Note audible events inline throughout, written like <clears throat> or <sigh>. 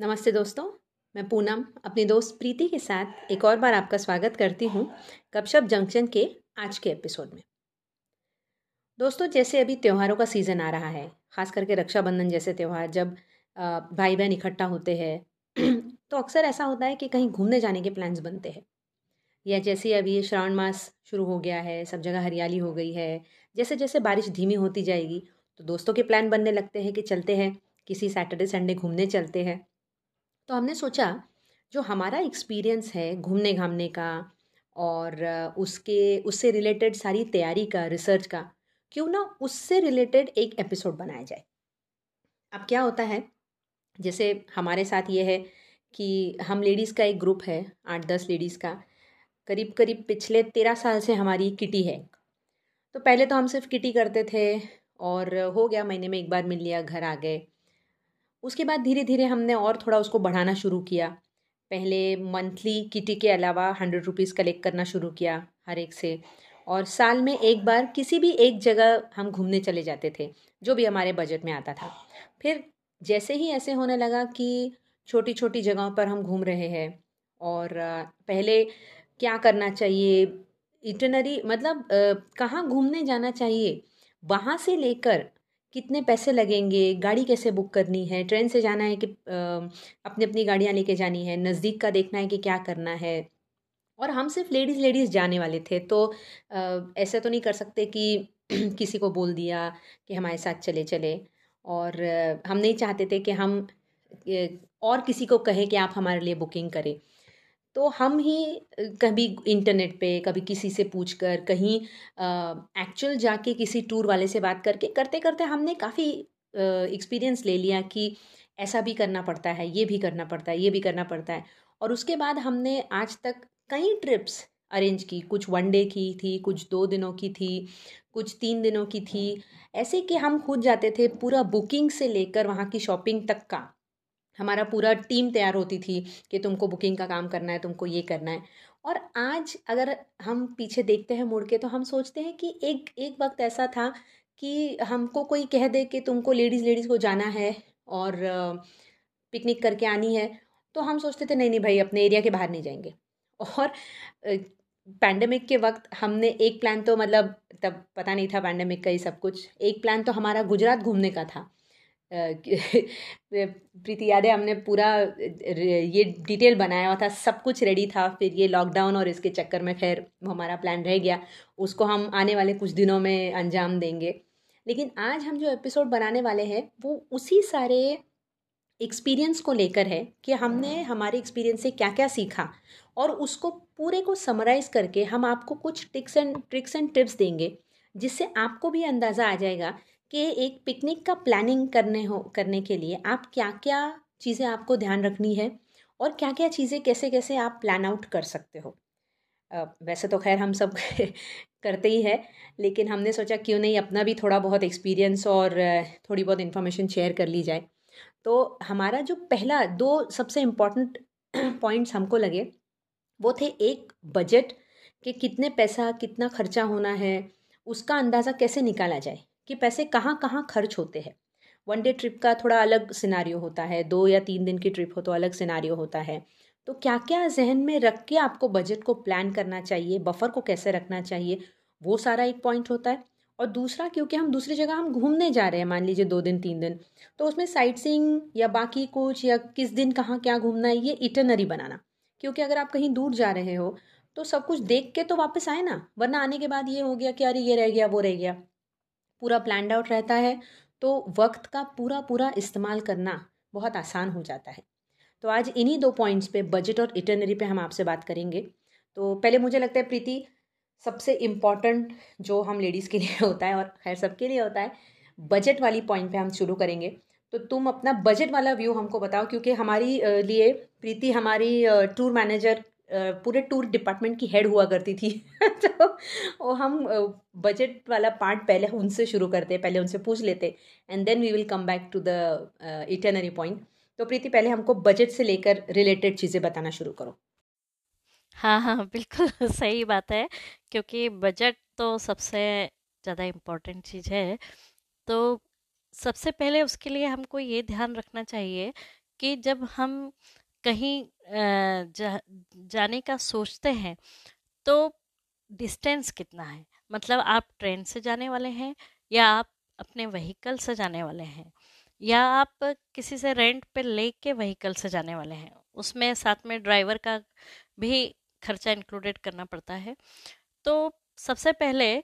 नमस्ते दोस्तों, मैं पूनम अपनी दोस्त प्रीति के साथ एक और बार आपका स्वागत करती हूँ कपशप जंक्शन के आज के एपिसोड में। दोस्तों, जैसे अभी त्योहारों का सीज़न आ रहा है, ख़ास करके रक्षाबंधन जैसे त्यौहार, जब भाई बहन इकट्ठा होते हैं तो अक्सर ऐसा होता है कि कहीं घूमने जाने के प्लान्स बनते हैं। या जैसे अभी श्रावण मास शुरू हो गया है, सब जगह हरियाली हो गई है, जैसे जैसे बारिश धीमी होती जाएगी तो दोस्तों के प्लान बनने लगते हैं कि चलते हैं, किसी सैटरडे संडे घूमने चलते हैं। तो हमने सोचा, जो हमारा एक्सपीरियंस है घूमने घामने का और उसके, उससे रिलेटेड सारी तैयारी का रिसर्च का, क्यों ना उससे रिलेटेड एक एपिसोड बनाया जाए। अब क्या होता है, जैसे हमारे साथ ये है कि हम लेडीज़ का एक ग्रुप है, आठ दस लेडीज़ का, करीब करीब पिछले तेरह साल से हमारी किटी है। तो पहले तो हम सिर्फ़ किटी करते थे और हो गया, महीने में एक बार मिल लिया, घर आ गए। उसके बाद धीरे धीरे हमने और थोड़ा उसको बढ़ाना शुरू किया। पहले मंथली किटी के अलावा हंड्रेड रुपीज़ कलेक्ट करना शुरू किया हर एक से। और साल में एक बार किसी भी एक जगह हम घूमने चले जाते थे, जो भी हमारे बजट में आता था। फिर जैसे ही ऐसे होने लगा कि छोटी छोटी जगहों पर हम घूम रहे हैं और पहले क्या करना चाहिए, इटनरी मतलब कहाँ घूमने जाना चाहिए, वहाँ से लेकर कितने पैसे लगेंगे, गाड़ी कैसे बुक करनी है, ट्रेन से जाना है कि अपनी अपनी गाड़ियाँ लेके जानी है, नज़दीक का देखना है कि क्या करना है। और हम सिर्फ़ लेडीज़ लेडीज़ जाने वाले थे तो ऐसे तो नहीं कर सकते कि <clears throat> किसी को बोल दिया कि हमारे साथ चले चले। और, हम नहीं चाहते थे कि हम और किसी को कहे कि आप हमारे लिए बुकिंग करें। तो हम ही कभी इंटरनेट पे, कभी किसी से पूछ कर कहीं एक्चुअल जाके किसी टूर वाले से बात करके करते करते हमने काफ़ी एक्सपीरियंस ले लिया कि ऐसा भी करना पड़ता है, ये भी करना पड़ता है, ये भी करना पड़ता है। और उसके बाद हमने आज तक कई ट्रिप्स अरेंज की। कुछ वन डे की थी, कुछ दो दिनों की थी, कुछ तीन दिनों की थी। ऐसे कि हम खुद जाते थे पूरा बुकिंग से लेकर वहाँ की शॉपिंग तक का। हमारा पूरा टीम तैयार होती थी कि तुमको बुकिंग का काम करना है, तुमको ये करना है। और आज अगर हम पीछे देखते हैं मुड़ के तो हम सोचते हैं कि एक एक वक्त ऐसा था कि हमको कोई कह दे कि तुमको लेडीज़ लेडीज़ को जाना है और पिकनिक करके आनी है तो हम सोचते थे, नहीं नहीं भाई, अपने एरिया के बाहर नहीं जाएँगे। <laughs> और पैंडमिक के वक्त हमने एक प्लान तो मतलब तब पता नहीं था पैंडमिक का ही सब कुछ। एक प्लान तो हमारा गुजरात घूमने का था। <laughs> प्रीति, याद है हमने पूरा ये डिटेल बनाया हुआ था, सब कुछ रेडी था, फिर ये लॉकडाउन और इसके चक्कर में खैर हमारा प्लान रह गया, उसको हम आने वाले कुछ दिनों में अंजाम देंगे। लेकिन आज हम जो एपिसोड बनाने वाले हैं, वो उसी सारे एक्सपीरियंस को लेकर है कि हमने हमारे एक्सपीरियंस से क्या क्या सीखा और उसको पूरे को समराइज़ करके हम आपको कुछ ticks and tricks and tips देंगे, जिससे आपको भी अंदाज़ा आ जाएगा कि एक पिकनिक का प्लानिंग करने हो, करने के लिए आप क्या क्या चीज़ें आपको ध्यान रखनी है और क्या क्या चीज़ें कैसे कैसे आप प्लान आउट कर सकते हो? वैसे तो खैर हम सब <laughs> करते ही है, लेकिन हमने सोचा क्यों नहीं अपना भी थोड़ा बहुत एक्सपीरियंस और थोड़ी बहुत इन्फॉर्मेशन शेयर कर ली जाए। तो हमारा जो पहला, दो सबसे इंपॉर्टेंट पॉइंट्स <clears throat> हमको लगे, वो थे एक बजट कि कितने पैसा, कितना खर्चा होना है, उसका अंदाज़ा कैसे निकाला जाए। कि पैसे कहाँ कहाँ खर्च होते हैं। वन डे ट्रिप का थोड़ा अलग सिनारियो होता है, दो या तीन दिन की ट्रिप हो तो अलग सिनारियो होता है। तो क्या क्या जहन में रख के आपको बजट को प्लान करना चाहिए बफर को कैसे रखना चाहिए, वो सारा एक पॉइंट होता है। और दूसरा, क्योंकि हम दूसरी जगह हम घूमने जा रहे हैं, मान लीजिए दो दिन, तीन दिन तो उसमें साइट सीइंग या बाकी कुछ या किस दिन कहाँ क्या घूमना है, ये इटनरी बनाना। क्योंकि अगर आप कहीं दूर जा रहे हो तो सब कुछ देख के तो वापस आए ना, वरना आने के बाद ये हो गया कि अरे ये रह गया, वो रह गया। पूरा प्लान आउट रहता है तो वक्त का पूरा पूरा इस्तेमाल करना बहुत आसान हो जाता है। तो आज इन्हीं दो पॉइंट्स पे बजट और इटनरी पे हम आपसे बात करेंगे। तो पहले मुझे लगता है, प्रीति, सबसे इंपॉर्टेंट जो हम लेडीज़ के लिए <laughs> होता है और खैर सबके लिए होता है बजट वाली पॉइंट पे हम शुरू करेंगे। तो तुम अपना बजट वाला व्यू हमको बताओ, क्योंकि हमारी लिए प्रीति, हमारी टूर मैनेजर पूरे टूर डिपार्टमेंट की हेड हुआ करती थी। <laughs> तो हम बजट वाला पार्ट पहले उनसे शुरू करते, पहले उनसे पूछ लेते and then we will come back to the itinerary point तो प्रीति, पहले हमको बजट से लेकर रिलेटेड चीज़ें बताना शुरू करो। हाँ हाँ बिल्कुल <laughs> सही बात है, क्योंकि बजट तो सबसे ज़्यादा इम्पोर्टेंट चीज़ है। तो सबसे पहले उसके लिए हमको ये ध्यान रखना चाहिए कि जब हम कहीं जा, जाने का सोचते हैं तो डिस्टेंस कितना है? मतलब आप ट्रेन से जाने वाले हैं या आप अपने व्हीकल से जाने वाले हैं? या आप किसी से रेंट पे लेके व्हीकल से जाने वाले हैं? उसमें साथ में ड्राइवर का भी खर्चा इंक्लूडेड करना पड़ता है। तो सबसे पहले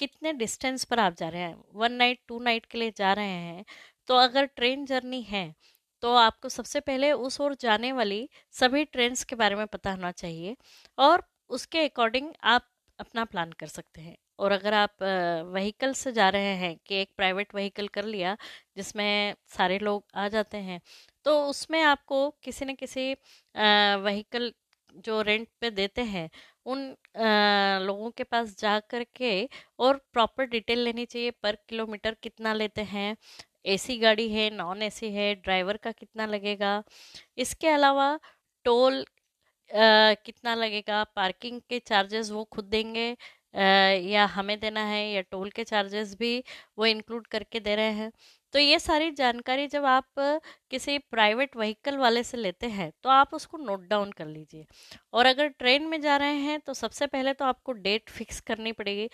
कितने डिस्टेंस पर आप जा रहे हैं? वन नाइट टू नाइट के लिए जा रहे हैं तो अगर ट्रेन जर्नी है तो आपको सबसे पहले उस ओर जाने वाली सभी ट्रेंड्स के बारे में पता होना चाहिए और उसके अकॉर्डिंग आप अपना प्लान कर सकते हैं। और अगर आप वहीकल से जा रहे हैं कि एक प्राइवेट वहीकल कर लिया जिसमें सारे लोग आ जाते हैं तो उसमें आपको किसी न किसी वहीकल जो रेंट पे देते हैं, उन लोगों के पास जा कर के और प्रॉपर डिटेल लेनी चाहिए पर किलोमीटर कितना लेते हैं एसी गाड़ी है नॉन एसी है ड्राइवर का कितना लगेगा? इसके अलावा टोल कितना लगेगा? पार्किंग के चार्जेस वो खुद देंगे आ, या हमें देना है या टोल के चार्जेस भी वो इंक्लूड करके दे रहे हैं। तो ये सारी जानकारी जब आप किसी प्राइवेट व्हीकल वाले से लेते हैं तो आप उसको नोट डाउन कर लीजिए। और अगर ट्रेन में जा रहे हैं तो सबसे पहले तो आपको डेट फिक्स करनी पड़ेगी।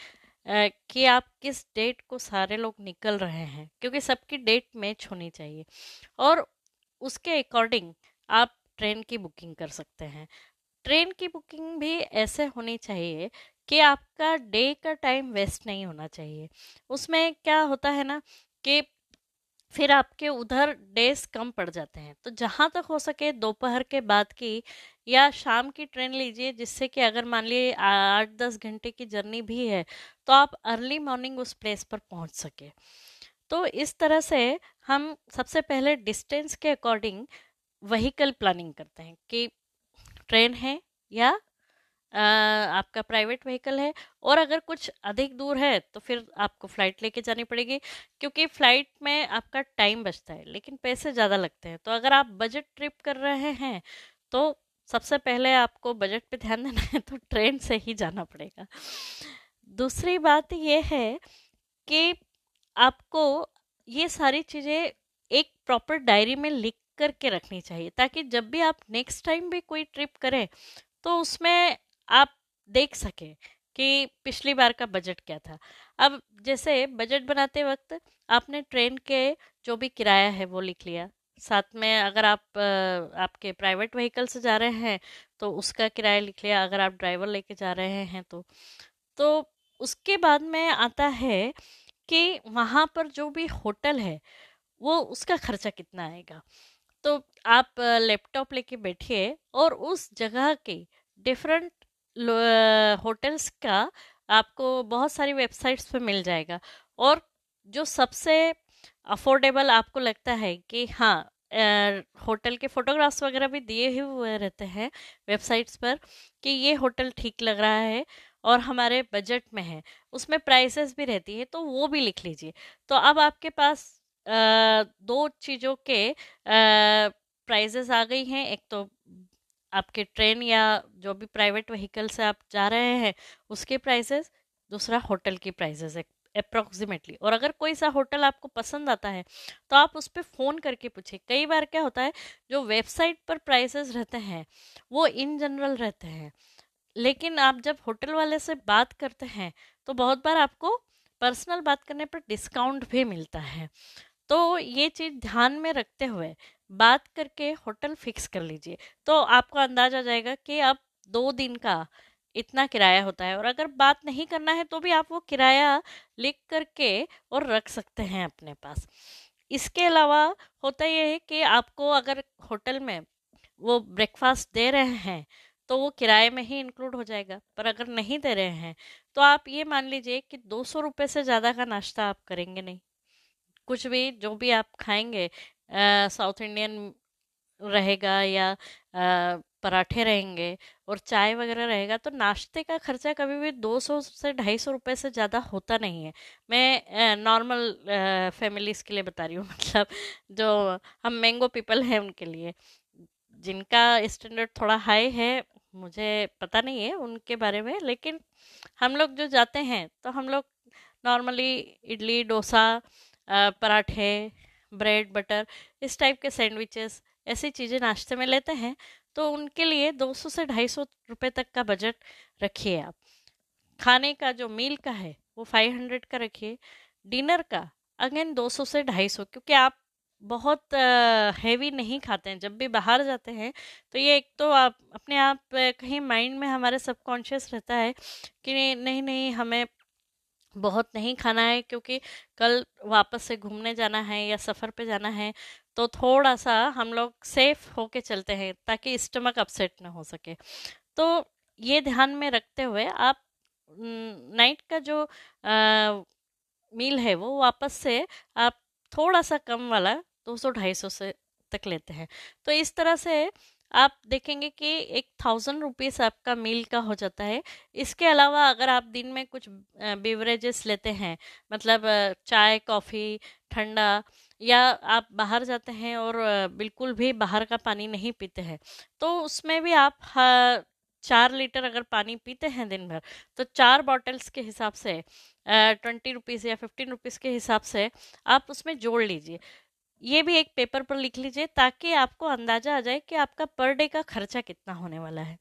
कि आप किस डेट को सारे लोग निकल रहे हैं, क्योंकि सबकी डेट मैच होनी चाहिए। और उसके अकॉर्डिंग आप ट्रेन की बुकिंग कर सकते हैं। ट्रेन की बुकिंग भी ऐसे होनी चाहिए कि आपका डे का टाइम वेस्ट नहीं होना चाहिए। उसमें क्या होता है ना कि फिर आपके उधर डेज़ कम पड़ जाते हैं। तो जहाँ तक हो सके दोपहर के बाद की या शाम की ट्रेन लीजिए, जिससे कि अगर मान लीजिए आठ दस घंटे की जर्नी भी है तो आप अर्ली मॉर्निंग उस प्लेस पर पहुँच सके। तो इस तरह से हम सबसे पहले डिस्टेंस के अकॉर्डिंग वहीकल प्लानिंग करते हैं कि ट्रेन है या आपका प्राइवेट व्हीकल है और अगर कुछ अधिक दूर है तो फिर आपको फ़्लाइट लेके जानी पड़ेगी, क्योंकि फ़्लाइट में आपका टाइम बचता है, लेकिन पैसे ज़्यादा लगते हैं। तो अगर आप बजट ट्रिप कर रहे हैं तो सबसे पहले आपको बजट पे ध्यान देना है तो ट्रेन से ही जाना पड़ेगा। दूसरी बात यह है कि आपको ये सारी चीज़ें एक प्रॉपर डायरी में लिख करके रखनी चाहिए, ताकि जब भी आप नेक्स्ट टाइम भी कोई ट्रिप करें तो उसमें आप देख सकें कि पिछली बार का बजट क्या था। अब जैसे बजट बनाते वक्त आपने ट्रेन के जो भी किराया है वो लिख लिया। साथ में अगर आप, आपके प्राइवेट व्हीकल से जा रहे हैं तो उसका किराया लिख लिया। अगर आप ड्राइवर लेके जा रहे हैं तो तो उसके बाद में आता है कि वहाँ पर जो भी होटल है वो उसका खर्चा कितना आएगा। तो आप लैपटॉप लेके बैठिए और उस जगह के डिफरेंट होटल्स का आपको बहुत सारी वेबसाइट्स पे मिल जाएगा। और जो सबसे अफोर्डेबल आपको लगता है कि हाँ होटल के फोटोग्राफ्स वगैरह भी दिए ही हुए रहते हैं वेबसाइट्स पर कि ये होटल ठीक लग रहा है और हमारे बजट में है, उसमें प्राइसेस भी रहती है तो वो भी लिख लीजिए। तो अब आपके पास दो चीज़ों के प्राइजेस आ गई हैं, एक तो आपके ट्रेन या जो भी प्राइवेट व्हीकल से आप जा रहे हैं, उसके प्राइसेस, दूसरा होटल की प्राइसेस अप्रोक्सीमेटली और अगर कोई सा होटल आपको पसंद आता है तो आप उस पर फ़ोन करके पूछिए। कई बार क्या होता है, जो वेबसाइट पर प्राइसेस रहते हैं, वो इन जनरल रहते हैं। लेकिन आप जब होटल वाले से बात करते हैं तो बहुत बार आपको पर्सनल बात करने पर डिस्काउंट भी मिलता है। तो ये चीज़ ध्यान में रखते हुए बात करके होटल फिक्स कर लीजिए। तो आपको अंदाज़ा जाएगा कि अब दो दिन का इतना किराया होता है और अगर बात नहीं करना है तो भी आप वो किराया लिख करके और रख सकते हैं अपने पास। इसके अलावा होता यह है कि आपको अगर होटल में वो ब्रेकफास्ट दे रहे हैं तो वो किराए में ही इंक्लूड हो जाएगा। पर अगर नहीं दे रहे हैं तो आप ये मान लीजिए कि दो सौ रुपये से ज़्यादा का नाश्ता आप करेंगे नहीं। कुछ भी, जो भी आप खाएँगे साउथ इंडियन रहेगा या पराठे रहेंगे और चाय वगैरह रहेगा तो नाश्ते का खर्चा कभी भी 200 से 250 रुपए से ज़्यादा होता नहीं है। मैं नॉर्मल फैमिलीज़ के लिए बता रही हूँ <laughs> मतलब जो हम मैंगो पीपल हैं उनके लिए, जिनका स्टैंडर्ड थोड़ा हाई है, मुझे पता नहीं है उनके बारे में, लेकिन हम लोग जो जाते हैं तो हम लोग नॉर्मली इडली, डोसा पराठे ब्रेड, बटर, इस टाइप के सैंडविचेस, ऐसी चीज़ें नाश्ते में लेते हैं तो उनके लिए 200 से 250 रुपए तक का बजट रखिए आप। खाने का जो मील का है, वो 500 का रखिए, डिनर का, अगेन 200 से 250 क्योंकि आप बहुत हैवी नहीं खाते हैं, जब भी बाहर जाते हैं तो ये एक तो आप, अपने आप कहीं माइंड में हमारे सबकॉन्शियस रहता है कि नहीं नहीं, हमें बहुत नहीं खाना है क्योंकि कल वापस से घूमने जाना है या सफ़र पे जाना है तो थोड़ा सा हम लोग सेफ़ होके चलते हैं ताकि स्टमक अपसेट ना हो सके। तो ये ध्यान में रखते हुए आप नाइट का जो आ, मील है वो वापस से आप थोड़ा सा कम वाला दो सौ ढाई सौ से तक लेते हैं। तो इस तरह से आप देखेंगे कि एक थाउज़ेंड रुपीज़ आपका मील का हो जाता है। इसके अलावा अगर आप दिन में कुछ बेवरेजेस लेते हैं मतलब चाय कॉफ़ी ठंडा, या आप बाहर जाते हैं और बिल्कुल भी बाहर का पानी नहीं पीते हैं तो उसमें भी आप चार लीटर अगर पानी पीते हैं दिन भर तो चार बॉटल्स के हिसाब से ट्वेंटी रुपीज़ या फिफ्टीन रुपीज़ के हिसाब से आप उसमें जोड़ लीजिए। ये भी एक पेपर पर लिख लीजिए ताकि आपको अंदाज़ा आ जाए कि आपका पर डे का खर्चा कितना होने वाला है।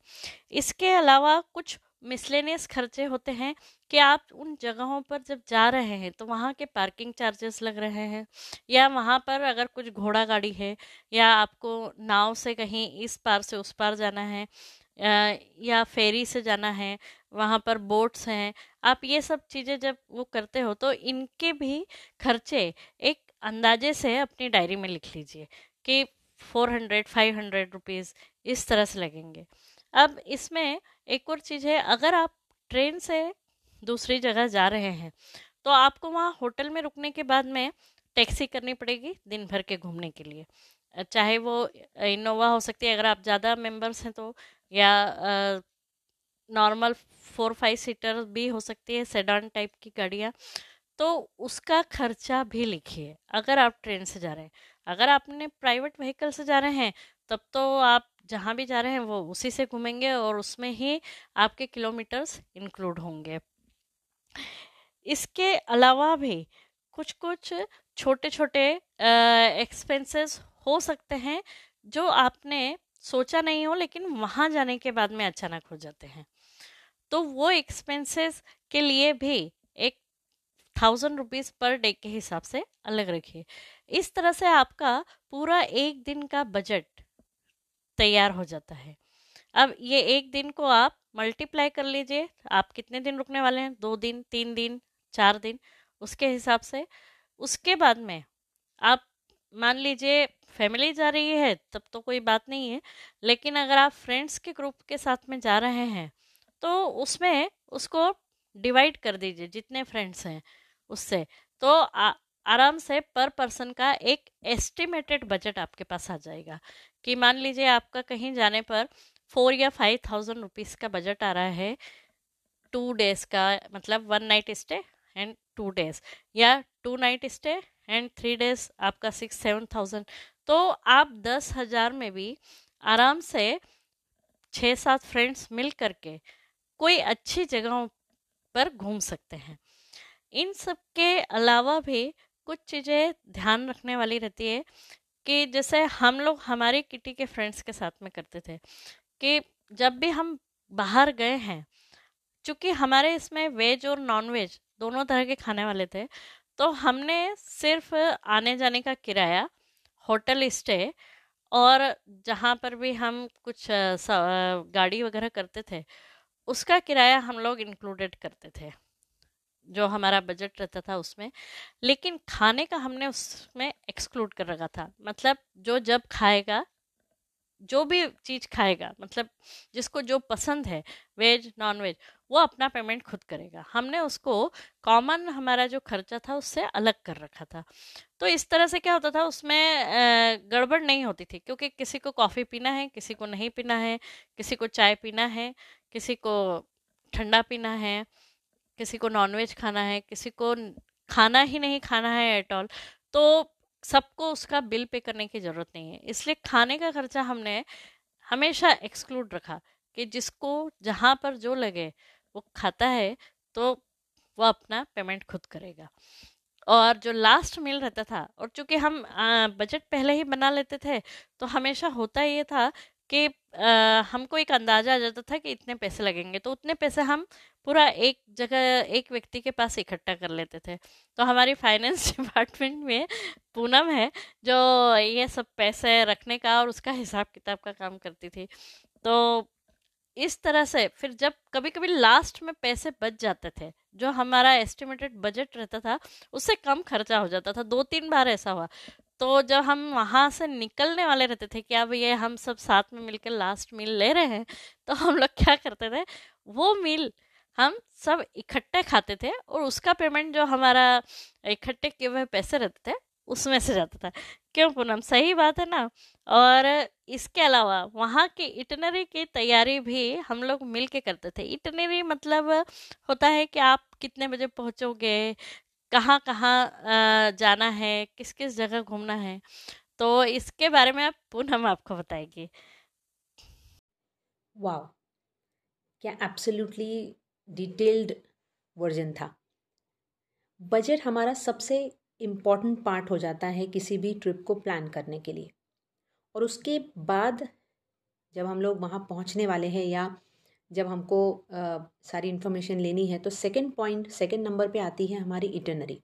इसके अलावा कुछ मिसलेनियस खर्चे होते हैं कि आप उन जगहों पर जब जा रहे हैं तो वहाँ के पार्किंग चार्जेस लग रहे हैं या वहाँ पर अगर कुछ घोड़ा गाड़ी है या आपको नाव से कहीं इस पार से उस पार जाना है या फेरी से जाना है, वहाँ पर बोट्स हैं, आप ये सब चीज़ें जब वो करते हो तो इनके भी खर्चे एक अंदाजे से अपनी डायरी में लिख लीजिए कि four hundred, five hundred rupees इस तरह से लगेंगे। अब इसमें एक और चीज़ है, अगर आप ट्रेन से दूसरी जगह जा रहे हैं तो आपको वहाँ होटल में रुकने के बाद में टैक्सी करनी पड़ेगी दिन भर के घूमने के लिए। चाहे वो इनोवा हो सकती है, अगर आप ज़्यादा मेंबर्स हैं तो या नॉर्मल फोर फाइव सीटर भी हो सकती है, सेडान टाइप की गाड़ियाँ। तो उसका खर्चा भी लिखिए, अगर आप ट्रेन से जा रहे हैं। अगर आपने प्राइवेट व्हीकल से जा रहे हैं, तब तो आप जहाँ भी जा रहे हैं, वो उसी से घूमेंगे और उसमें ही आपके किलोमीटर्स इंक्लूड होंगे। इसके अलावा भी कुछ कुछ छोटे छोटे एक्सपेंसेस हो सकते हैं, जो आपने सोचा नहीं हो, लेकिन वहाँ जाने के बाद में अचानक हो जाते हैं। तो वो एक्सपेंसेस के लिए भी थाउज़ेंड रुपीज़ पर डे के हिसाब से अलग रखिए। इस तरह से आपका पूरा एक दिन का बजट तैयार हो जाता है। अब ये एक दिन को आप मल्टीप्लाई कर लीजिए। आप कितने दिन रुकने वाले हैं? दो दिन, तीन दिन, चार दिन? उसके हिसाब से। उसके बाद में आप मान लीजिए फैमिली जा रही है, तब तो कोई बात नहीं है। लेकिन अगर आप फ्रेंड्स के ग्रुप के साथ में जा रहे हैं तो उसमें उसको डिवाइड कर दीजिए जितने फ्रेंड्स हैं। उससे। तो आ, आराम से पर पर्सन का एक एस्टिमेटेड बजट आपके पास आ जाएगा कि मान लीजिए आपका कहीं जाने पर फोर या फाइव थाउज़ेंड रुपीज़ का बजट आ रहा है टू डेज़ का मतलब one night stay and two days या two night stay and three days आपका सिक्स सेवन थाउज़ेंड। तो आप दस हज़ार में भी आराम से छः सात फ्रेंड्स मिल करके कोई अच्छी जगहों पर घूम सकते हैं। इन सब के अलावा भी कुछ चीज़ें ध्यान रखने वाली रहती है कि जैसे हम लोग हमारे किटी के फ्रेंड्स के साथ में करते थे कि जब भी हम बाहर गए हैं, चूँकि हमारे इसमें वेज और नॉन वेज दोनों तरह के खाने वाले थे तो हमने सिर्फ़ आने जाने का किराया, होटल स्टे और जहाँ पर भी हम कुछ गाड़ी वगैरह करते थे, उसका किराया हम लोग इंक्लूडेड करते थे। जो हमारा बजट रहता था उसमें। लेकिन खाने का हमने उसमें एक्सक्लूड कर रखा था। मतलब जो जब खाएगा, जो भी चीज़ खाएगा मतलब जिसको जो पसंद है, वेज नॉन वेज वो अपना पेमेंट खुद करेगा। हमने उसको कॉमन हमारा जो खर्चा था उससे अलग कर रखा था। तो इस तरह से क्या होता था, उसमें गड़बड़ नहीं होती थी, क्योंकि किसी को कॉफ़ी पीना है, किसी को नहीं पीना है, किसी को चाय पीना है, किसी को ठंडा पीना है किसी को नॉनवेज खाना है, किसी को खाना ही नहीं खाना है एट ऑल तो सबको उसका बिल पे करने की ज़रूरत नहीं है। इसलिए खाने का खर्चा हमने हमेशा एक्सक्लूड रखा कि जिसको जहाँ पर जो लगे, वो खाता है तो वो अपना पेमेंट खुद करेगा। और जो लास्ट मील रहता था, और चूँकि हम बजट पहले ही बना लेते थे तो हमेशा होता ये था कि हमको एक अंदाज़ा आ जाता था कि इतने पैसे लगेंगे। तो उतने पैसे हम पूरा एक जगह, एक व्यक्ति के पास इकट्ठा कर लेते थे। तो हमारी फाइनेंस डिपार्टमेंट <laughs> में पूनम है, जो ये सब पैसे रखने का और उसका हिसाब किताब का काम करती थी। तो इस तरह से फिर जब कभी कभी लास्ट में पैसे बच जाते थे, जो हमारा एस्टिमेटेड बजट रहता था, उससे कम खर्चा हो जाता था। दो तीन बार ऐसा हुआ। तो जब हम वहाँ से निकलने वाले रहते थे कि अब ये हम सब साथ में मिलकर लास्ट मील ले रहे हैं तो हम लोग क्या करते थे? वो मील हम सब इकट्ठे खाते थे और उसका पेमेंट जो हमारा इकट्ठे किए हुए पैसे रहते थे, उसमें से जाता था। क्यों पूनम? सही बात है ना? और इसके अलावा वहाँ की इटनरी की तैयारी भी हम लोग मिल के करते थे। इटनरी मतलब होता है कि आप कितने बजे पहुँचोगे कहाँ कहाँ जाना है किस किस जगह घूमना है तो इसके बारे में आप पूनम आपको बताएगी। वाह क्या एब्सोल्युटली डिटेल्ड वर्जन था। बजट हमारा सबसे इंपॉर्टेंट पार्ट हो जाता है किसी भी ट्रिप को प्लान करने के लिए। और उसके बाद जब हम लोग वहाँ पहुँचने वाले हैं या जब हमको आ, सारी इन्फॉर्मेशन लेनी है तो सेकेंड पॉइंट सेकेंड नंबर पे आती है हमारी इटनरी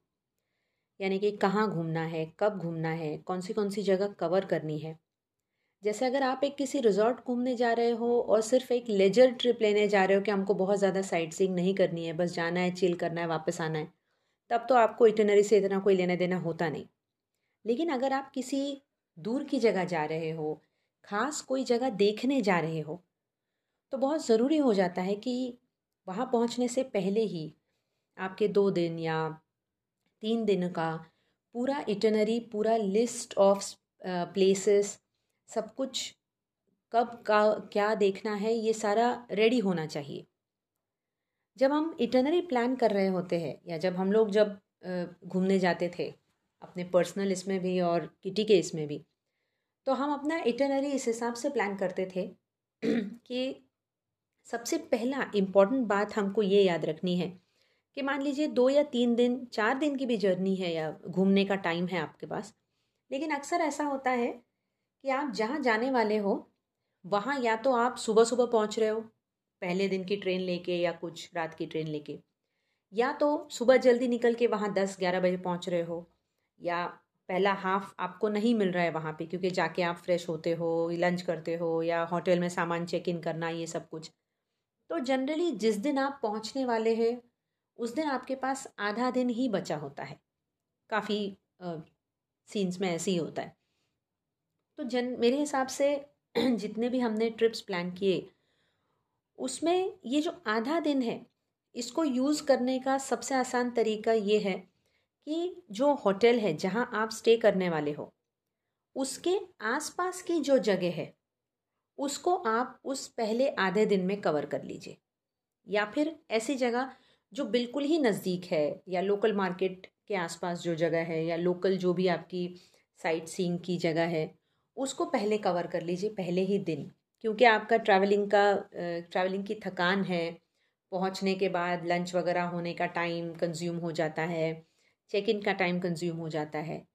यानी कि कहाँ घूमना है कब घूमना है कौन सी कौन सी जगह कवर करनी है। जैसे अगर आप एक किसी रिजॉर्ट घूमने जा रहे हो और सिर्फ़ एक लेजर ट्रिप लेने जा रहे हो कि हमको बहुत ज़्यादा साइट सीइंग नहीं करनी है बस जाना है चिल करना है वापस आना है तब तो आपको इटनरी से इतना कोई लेना देना होता नहीं। लेकिन अगर आप किसी दूर की जगह जा रहे हो ख़ास कोई जगह देखने जा रहे हो तो बहुत ज़रूरी हो जाता है कि वहाँ पहुँचने से पहले ही आपके दो दिन या तीन दिन का पूरा इटनरी, पूरा लिस्ट ऑफ़ प्लेसेस सब कुछ कब का, क्या देखना है, ये सारा रेडी होना चाहिए। जब हम इटनरी प्लान कर रहे होते हैं या जब हम लोग जब घूमने जाते थे, अपने पर्सनल इसमें भी और किटी के इसमें भी तो हम अपना इटनरी इस हिसाब से प्लान करते थे <clears throat> कि सबसे पहला इंपॉर्टेंट बात हमको ये याद रखनी है कि मान लीजिए दो या तीन दिन, चार दिन की भी जर्नी है या घूमने का टाइम है आपके पास, लेकिन अक्सर ऐसा होता है कि आप जहाँ जाने वाले हो, वहाँ या तो आप सुबह सुबह पहुँच रहे हो, पहले दिन की ट्रेन लेके या कुछ रात की ट्रेन लेके, या तो सुबह जल्दी निकल के वहाँ दस, ग्यारह बजे पहुँच रहे हो, या पहला हाफ़ आपको नहीं मिल रहा है वहाँ पे क्योंकि जाके आप फ्रेश होते हो लंच करते हो या होटल में सामान चेक इन करना, ये सब कुछ। तो जनरली जिस दिन आप पहुँचने वाले हैं, उस दिन आपके पास आधा दिन ही बचा होता है। काफ़ी सीन्स में ऐसे ही होता है। तो जन मेरे हिसाब से <clears throat> जितने भी हमने ट्रिप्स प्लान किए, उसमें ये जो आधा दिन है, इसको यूज़ करने का सबसे आसान तरीका ये है कि जो होटल है, जहाँ आप स्टे करने वाले हो, उसके आसपास की जो जगह है उसको आप उस पहले आधे दिन में कवर कर लीजिए। या फिर ऐसी जगह जो बिल्कुल ही नज़दीक है, या लोकल मार्केट के आसपास जो जगह है, या लोकल जो भी आपकी साइट सीइंग की जगह है, उसको पहले कवर कर लीजिए, पहले ही दिन। क्योंकि आपका ट्रैवलिंग का ट्रैवलिंग की थकान है, पहुँचने के बाद लंच वगैरह होने का टाइम कंज्यूम हो जाता है चेक इन का टाइम कंज्यूम हो जाता है।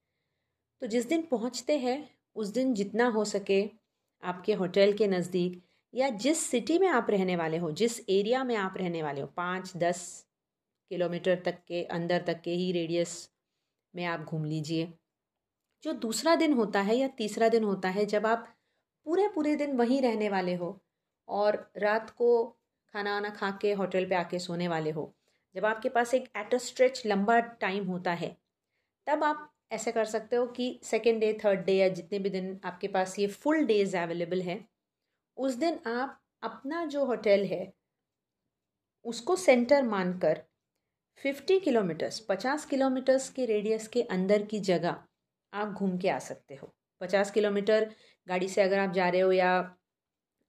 तो जिस दिन पहुँचते हैं, उस दिन जितना हो सके आपके होटल के नज़दीक या जिस सिटी में आप रहने वाले हो, जिस एरिया में आप रहने वाले हो, पाँच, दस किलोमीटर तक के, अंदर तक के ही रेडियस में आप घूम लीजिए। जो दूसरा दिन होता है या तीसरा दिन होता है, जब आप पूरे पूरे दिन वहीं रहने वाले हो और रात को खाना वाना खा के होटल पे आके सोने वाले हो, जब आपके पास एक एट अ स्ट्रेच लंबा टाइम होता है, तब आप ऐसे कर सकते हो कि सेकेंड डे थर्ड डे या जितने भी दिन आपके पास ये फुल डेज़ अवेलेबल है उस दिन आप अपना जो होटल है उसको सेंटर मानकर फिफ्टी किलोमीटर्स पचास किलोमीटर्स के रेडियस के अंदर की जगह आप घूम के आ सकते हो। पचास किलोमीटर गाड़ी से अगर आप जा रहे हो या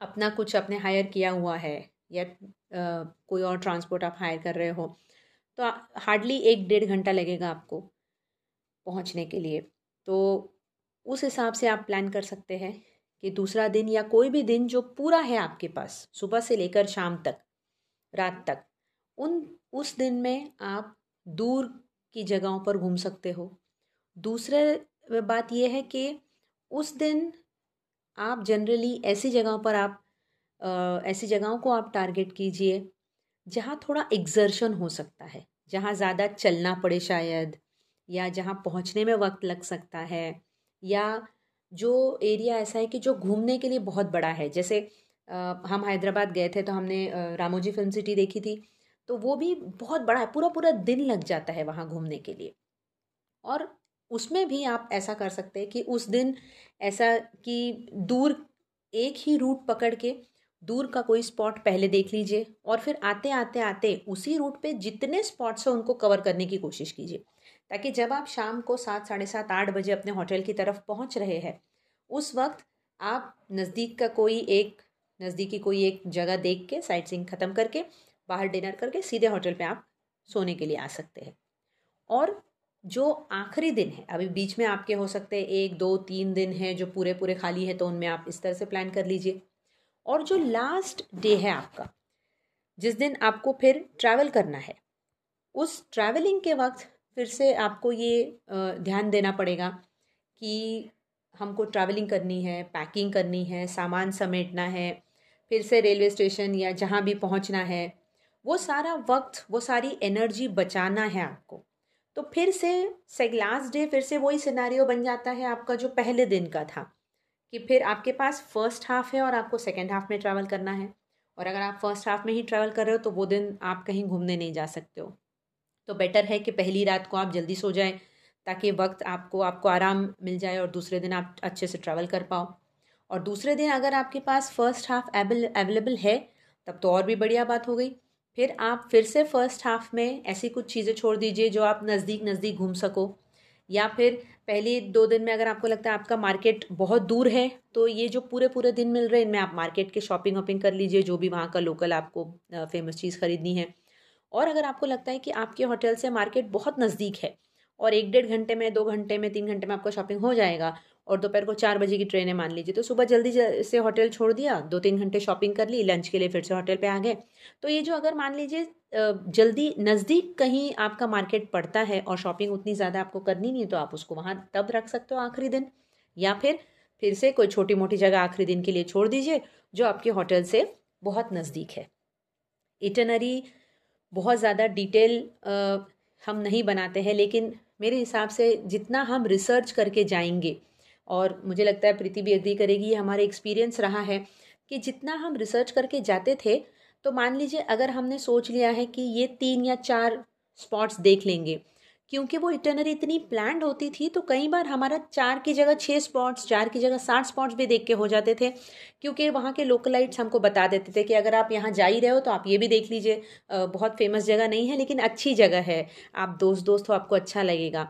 अपना कुछ अपने हायर किया हुआ है या आ, कोई और ट्रांसपोर्ट आप हायर कर रहे हो तो हार्डली एक डेढ़ घंटा लगेगा आपको। पहुँचने के लिए। तो उस हिसाब से आप प्लान कर सकते हैं कि दूसरा दिन या कोई भी दिन जो पूरा है आपके पास, सुबह से लेकर शाम तक, रात तक, उन, उस दिन में आप दूर की जगहों पर घूम सकते हो। दूसरे बात यह है कि उस दिन आप जनरली ऐसी जगहों पर आप ऐसी जगहों को आप टारगेट कीजिए जहाँ थोड़ा एग्जर्शन हो सकता है, जहाँ ज़्यादा चलना पड़े शायद या जहाँ पहुँचने में वक्त लग सकता है, या जो एरिया ऐसा है कि जो घूमने के लिए बहुत बड़ा है। जैसे हम हैदराबाद गए थे तो हमने रामोजी फ़िल्म सिटी देखी थी तो वो भी बहुत बड़ा है पूरा पूरा दिन लग जाता है वहाँ घूमने के लिए। और उसमें भी आप ऐसा कर सकते हैं कि उस दिन ऐसा कि दूर एक ही रूट पकड़ के, दूर का कोई स्पॉट पहले देख लीजिए और फिर आते आते आते उसी रूट पे जितने स्पॉट्स हैं उनको कवर करने की कोशिश कीजिए। ताकि जब आप शाम को सात, साढ़े सात, आठ बजे अपने होटल की तरफ़ पहुँच रहे हैं, उस वक्त आप नज़दीक का कोई एक, नज़दीकी कोई एक जगह देख के, साइट सीइंग ख़त्म करके, बाहर डिनर करके सीधे होटल पे आप सोने के लिए आ सकते हैं। और जो आखिरी दिन है, अभी बीच में आपके हो सकते हैं एक, दो, तीन दिन हैं जो पूरे पूरे खाली है तो उनमें आप इस तरह से प्लान कर लीजिए। और जो लास्ट डे है आपका, जिस दिन आपको फिर ट्रैवल करना है, उस ट्रैवलिंग के वक्त फिर से आपको ये ध्यान देना पड़ेगा कि हमको ट्रैवलिंग करनी है पैकिंग करनी है, सामान समेटना है, फिर से रेलवे स्टेशन या जहाँ भी पहुँचना है, वो सारा वक्त, वो सारी एनर्जी बचाना है आपको। तो फिर से लास्ट डे फिर से वही सिनारियो बन जाता है आपका जो पहले दिन का था, कि फिर आपके पास फ़र्स्ट हाफ़ है और आपको सेकेंड हाफ़ में ट्रैवल करना है। और अगर आप फ़र्स्ट हाफ़ में ही ट्रैवल कर रहे हो तो वो दिन आप कहीं घूमने नहीं जा सकते हो। तो बेटर है कि पहली रात को आप जल्दी सो जाएँ, ताकि वक्त आपको आपको आराम मिल जाए और दूसरे दिन आप अच्छे से ट्रैवल कर पाओ। और दूसरे दिन अगर आपके पास फ़र्स्ट हाफ़ अवेलेबल है, तब तो और भी बढ़िया बात हो गई। फिर आप फिर से फ़र्स्ट हाफ़ में ऐसी कुछ चीज़ें छोड़ दीजिए जो आप नज़दीक नज़दीक घूम सको। या फिर पहले दो दिन में अगर आपको लगता है आपका मार्केट बहुत दूर है तो ये जो पूरे पूरे दिन मिल रहे हैं, इनमें आप मार्केट के शॉपिंग वॉपिंग कर लीजिए, जो भी वहाँ का लोकल आपको फ़ेमस चीज़ ख़रीदनी है। और अगर आपको लगता है कि आपके होटल से मार्केट बहुत नज़दीक है और एक डेढ़ घंटे में, दो घंटे में, तीन घंटे में आपका शॉपिंग हो जाएगा और दोपहर को चार बजे की ट्रेन है मान लीजिए तो सुबह जल्दी से होटल छोड़ दिया, दो तीन घंटे शॉपिंग कर ली, लंच के लिए फिर से होटल पे आ गए। तो ये जो अगर मान लीजिए जल्दी नज़दीक कहीं आपका मार्केट पड़ता है और शॉपिंग उतनी ज़्यादा आपको करनी नहीं है तो आप उसको वहाँ तब रख सकते हो आखिरी दिन। या फिर फिर से कोई छोटी मोटी जगह आखिरी दिन के लिए छोड़ दीजिए, जो आपके होटल से बहुत नज़दीक है। इटनरी बहुत ज़्यादा डिटेल हम नहीं बनाते हैं, लेकिन मेरे हिसाब से जितना हम रिसर्च करके जाएँगे, और मुझे लगता है प्रीति भी एग्री करेगी, ये हमारा एक्सपीरियंस रहा है, कि जितना हम रिसर्च करके जाते थे तो मान लीजिए अगर हमने सोच लिया है कि ये तीन या चार स्पॉट्स देख लेंगे क्योंकि वो इटनरी इतनी प्लान्ड होती थी तो कई बार हमारा चार की जगह छः स्पॉट्स चार की जगह साठ स्पॉट्स भी देख के हो जाते थे। क्योंकि वहाँ के लोकलाइट्स हमको बता देते थे कि अगर आप यहाँ जा ही रहे हो तो आप ये भी देख लीजिए। बहुत फ़ेमस जगह नहीं है, लेकिन अच्छी जगह है। आप दोस्त दोस्त हो, आपको अच्छा लगेगा।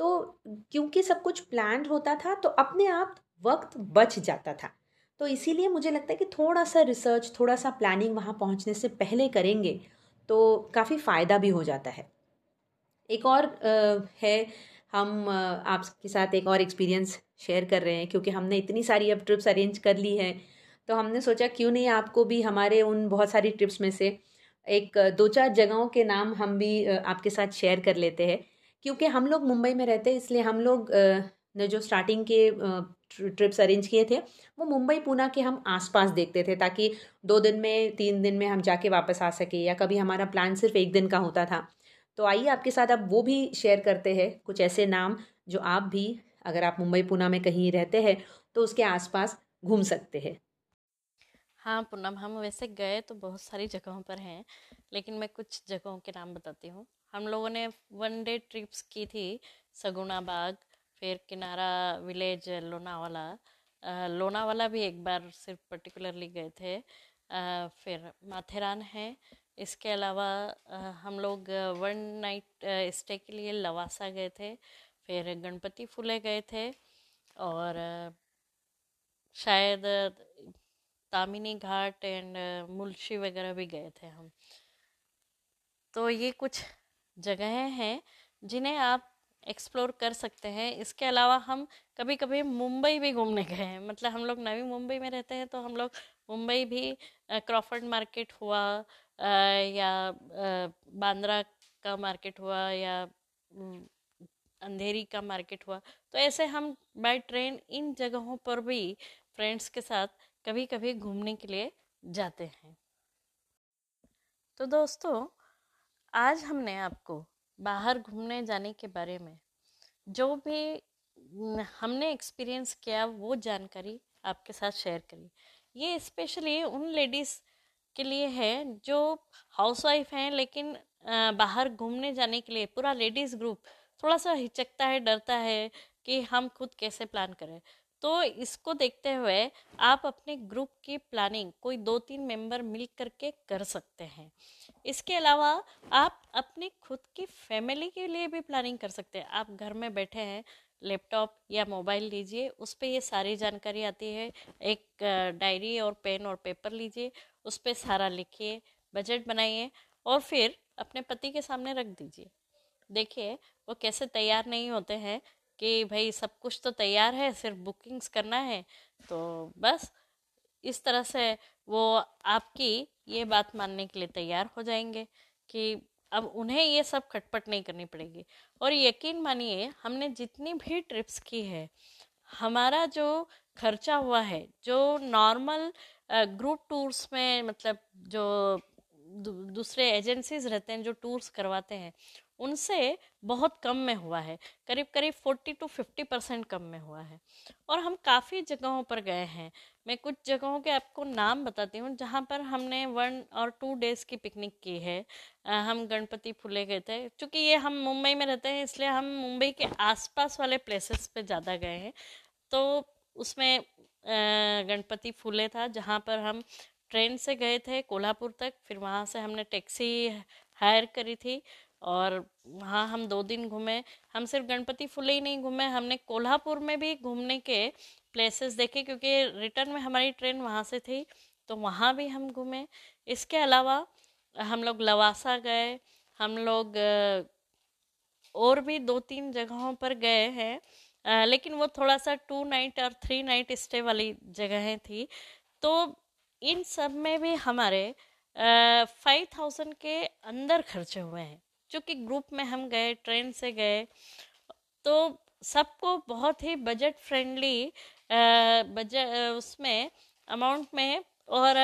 तो क्योंकि सब कुछ प्लान होता था तो अपने आप वक्त बच जाता था। तो इसीलिए मुझे लगता है कि थोड़ा सा रिसर्च थोड़ा सा प्लानिंग वहाँ पहुँचने से पहले करेंगे तो काफ़ी फ़ायदा भी हो जाता है। एक और है, हम आपके साथ एक और एक्सपीरियंस शेयर कर रहे हैं, क्योंकि हमने इतनी सारी अब ट्रिप्स अरेंज कर ली है तो हमने सोचा क्यों नहीं आपको भी हमारे उन बहुत सारी ट्रिप्स में से एक, दो चार जगहों के नाम हम भी आपके साथ शेयर कर लेते हैं, क्योंकि हम लोग मुंबई में रहते हैं, इसलिए हम लोग ने जो स्टार्टिंग के ट्रिप्स अरेंज किए थे, वो मुंबई पूना के हम आसपास देखते थे, ताकि दो दिन में, तीन दिन में हम जाके वापस आ सके, या कभी हमारा प्लान सिर्फ़ एक दिन का होता था। तो आइए आपके साथ अब वो भी शेयर करते हैं कुछ ऐसे नाम जो आप भी अगर आप मुंबई पूना में कहीं रहते हैं तो उसके आसपास घूम सकते हैं। हाँ पूनम हम वैसे गए तो बहुत सारी जगहों पर हैं लेकिन मैं कुछ जगहों के नाम बताती हूँ। हम लोगों ने वन डे ट्रिप्स की थी सगुना बाग फिर किनारा विलेज लोनावाला। लोनावाला भी एक बार सिर्फ़ पर्टिकुलरली गए थे। आ, फिर माथेरान है इसके अलावा हम लोग वन नाइट स्टे के लिए लवासा गए थे, फिर गणपति फूले गए थे, और शायद, तामिनी घाट एंड मुलशी वगैरह भी गए थे हम। तो ये कुछ जगहें हैं, जिन्हें आप एक्सप्लोर कर सकते हैं। इसके अलावा हम कभी कभी मुंबई भी घूमने गए हैं। मतलब हम लोग नवी मुंबई में रहते हैं तो हम लोग मुंबई भी क्रॉफर्ड मार्केट हुआ या बांद्रा का मार्केट हुआ या अंधेरी का मार्केट हुआ तो ऐसे हम बाय ट्रेन इन जगहों पर भी फ्रेंड्स के साथ कभी कभी घूमने के लिए जाते हैं। तो दोस्तों, आज हमने आपको बाहर घूमने जाने के बारे में जो भी हमने एक्सपीरियंस किया वो जानकारी आपके साथ शेयर करी। ये स्पेशली उन लेडीज़ के लिए है, जो हाउसवाइफ हैं, लेकिन बाहर घूमने जाने के लिए पूरा लेडीज़ ग्रुप थोड़ा सा हिचकता है, डरता है कि हम खुद कैसे प्लान करें। तो इसको देखते हुए आप अपने ग्रुप की प्लानिंग कोई दो तीन मेंबर मिल करके कर सकते हैं। इसके अलावा आप अपनी खुद की फैमिली के लिए भी प्लानिंग कर सकते हैं। आप घर में बैठे हैं लैपटॉप या मोबाइल लीजिए, उस पर ये सारी जानकारी आती है। एक डायरी और पेन और पेपर लीजिए, उस पर सारा लिखिए बजट बनाइए और फिर अपने पति के सामने रख दीजिए। देखिए, वो कैसे तैयार नहीं होते हैं कि भाई सब कुछ तो तैयार है, सिर्फ़ बुकिंग्स करना है तो बस इस तरह से वो आपकी ये बात मानने के लिए तैयार हो जाएँगे कि अब उन्हें ये सब खटपट नहीं करनी पड़ेगी। और यकीन मानिए, हमने जितनी भी ट्रिप्स की है, हमारा जो खर्चा हुआ है, जो नॉर्मल ग्रुप टूर्स में मतलब जो दूसरे एजेंसीज रहते हैं, जो टूर्स करवाते हैं उनसे बहुत कम में हुआ है, करीब करीब फोर्टी टू फिफ्टी परसेंट कम में हुआ है। और हम काफ़ी जगहों पर गए हैं। मैं कुछ जगहों के आपको नाम बताती हूँ, जहाँ पर हमने वन और टू डेज़ की पिकनिक की है। हम गणपति फूले गए थे, क्योंकि ये हम मुंबई में रहते हैं, इसलिए हम मुंबई के आसपास वाले प्लेसेस पे ज़्यादा गए हैं। तो उसमें गणपति फूले था, जहाँ पर हम ट्रेन से गए थे, कोल्हापुर तक, फिर वहाँ से हमने टैक्सी हायर करी थी। और वहाँ हम दो दिन घूमे। हम सिर्फ़ गणपति फुले ही नहीं घूमे, हमने कोल्हापुर में भी घूमने के प्लेसेस देखे, क्योंकि रिटर्न में हमारी ट्रेन वहाँ से थी तो वहाँ भी हम घूमे। इसके अलावा हम लोग लवासा गए, हम लोग और भी दो तीन जगहों पर गए हैं लेकिन वो थोड़ा सा टू नाइट और थ्री नाइट स्टे वाली जगहें थी। तो इन सब में भी हमारे फाइव थाउज़ेंड के अंदर खर्चे हुए हैं। चूँकि ग्रुप में हम गए ट्रेन से गए तो सबको बहुत ही बजट फ्रेंडली बजट उसमें अमाउंट में और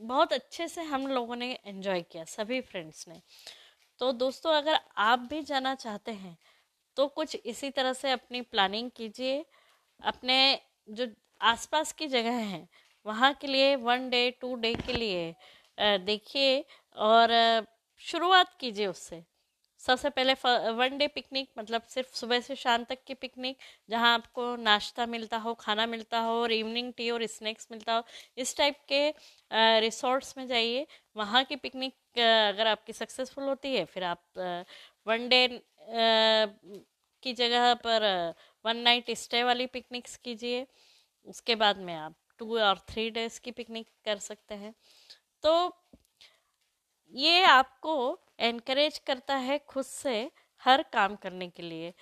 बहुत अच्छे से हम लोगों ने एंजॉय किया, सभी फ्रेंड्स ने। तो दोस्तों, अगर आप भी जाना चाहते हैं तो कुछ इसी तरह से अपनी प्लानिंग कीजिए। अपने जो आसपास की जगह हैं, वहाँ के लिए वन डे टू डे के लिए देखिए और शुरुआत कीजिए उससे। सबसे पहले वन डे पिकनिक मतलब सिर्फ़ सुबह से शाम तक की पिकनिक जहाँ आपको नाश्ता मिलता हो, खाना मिलता हो, और इवनिंग टी और स्नैक्स मिलता हो, इस टाइप के रिसोर्ट्स में जाइए। वहाँ की पिकनिक अगर आपकी सक्सेसफुल होती है, फिर आप वन डे की जगह पर वन नाइट स्टे वाली पिकनिक्स कीजिए। उसके बाद में आप टू और थ्री डेज़ की पिकनिक कर सकते हैं। तो ये आपको एनकरेज करता है खुद से हर काम करने के लिए।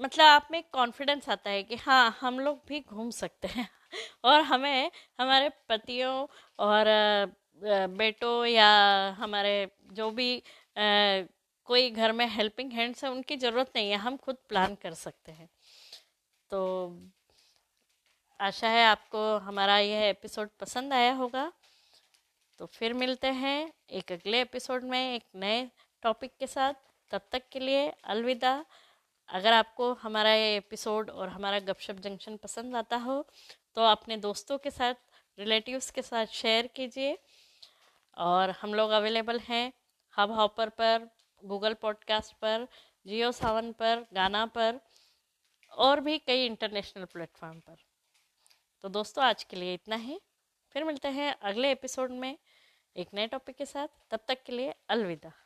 मतलब आप में कॉन्फिडेंस आता है कि हाँ हम लोग भी घूम सकते हैं। <laughs> और हमें, हमारे पतियों और बेटों या हमारे जो भी कोई घर में हेल्पिंग हैंड्स है, उनकी ज़रूरत नहीं है, हम खुद प्लान कर सकते हैं। तो आशा है आपको हमारा यह एपिसोड पसंद आया होगा। तो फिर मिलते हैं एक अगले एपिसोड में एक नए टॉपिक के साथ। तब तक के लिए अलविदा। अगर आपको हमारा ये एपिसोड और हमारा गपशप जंक्शन पसंद आता हो तो अपने दोस्तों के साथ, रिलेटिव्स के साथ शेयर कीजिए। और हम लोग अवेलेबल हैं हब हॉपर पर गूगल पॉडकास्ट पर जियो सावन पर गाना पर, और भी कई इंटरनेशनल प्लेटफॉर्म पर। तो दोस्तों, आज के लिए इतना ही। फिर मिलते हैं अगले एपिसोड में एक नए टॉपिक के साथ। तब तक के लिए अलविदा।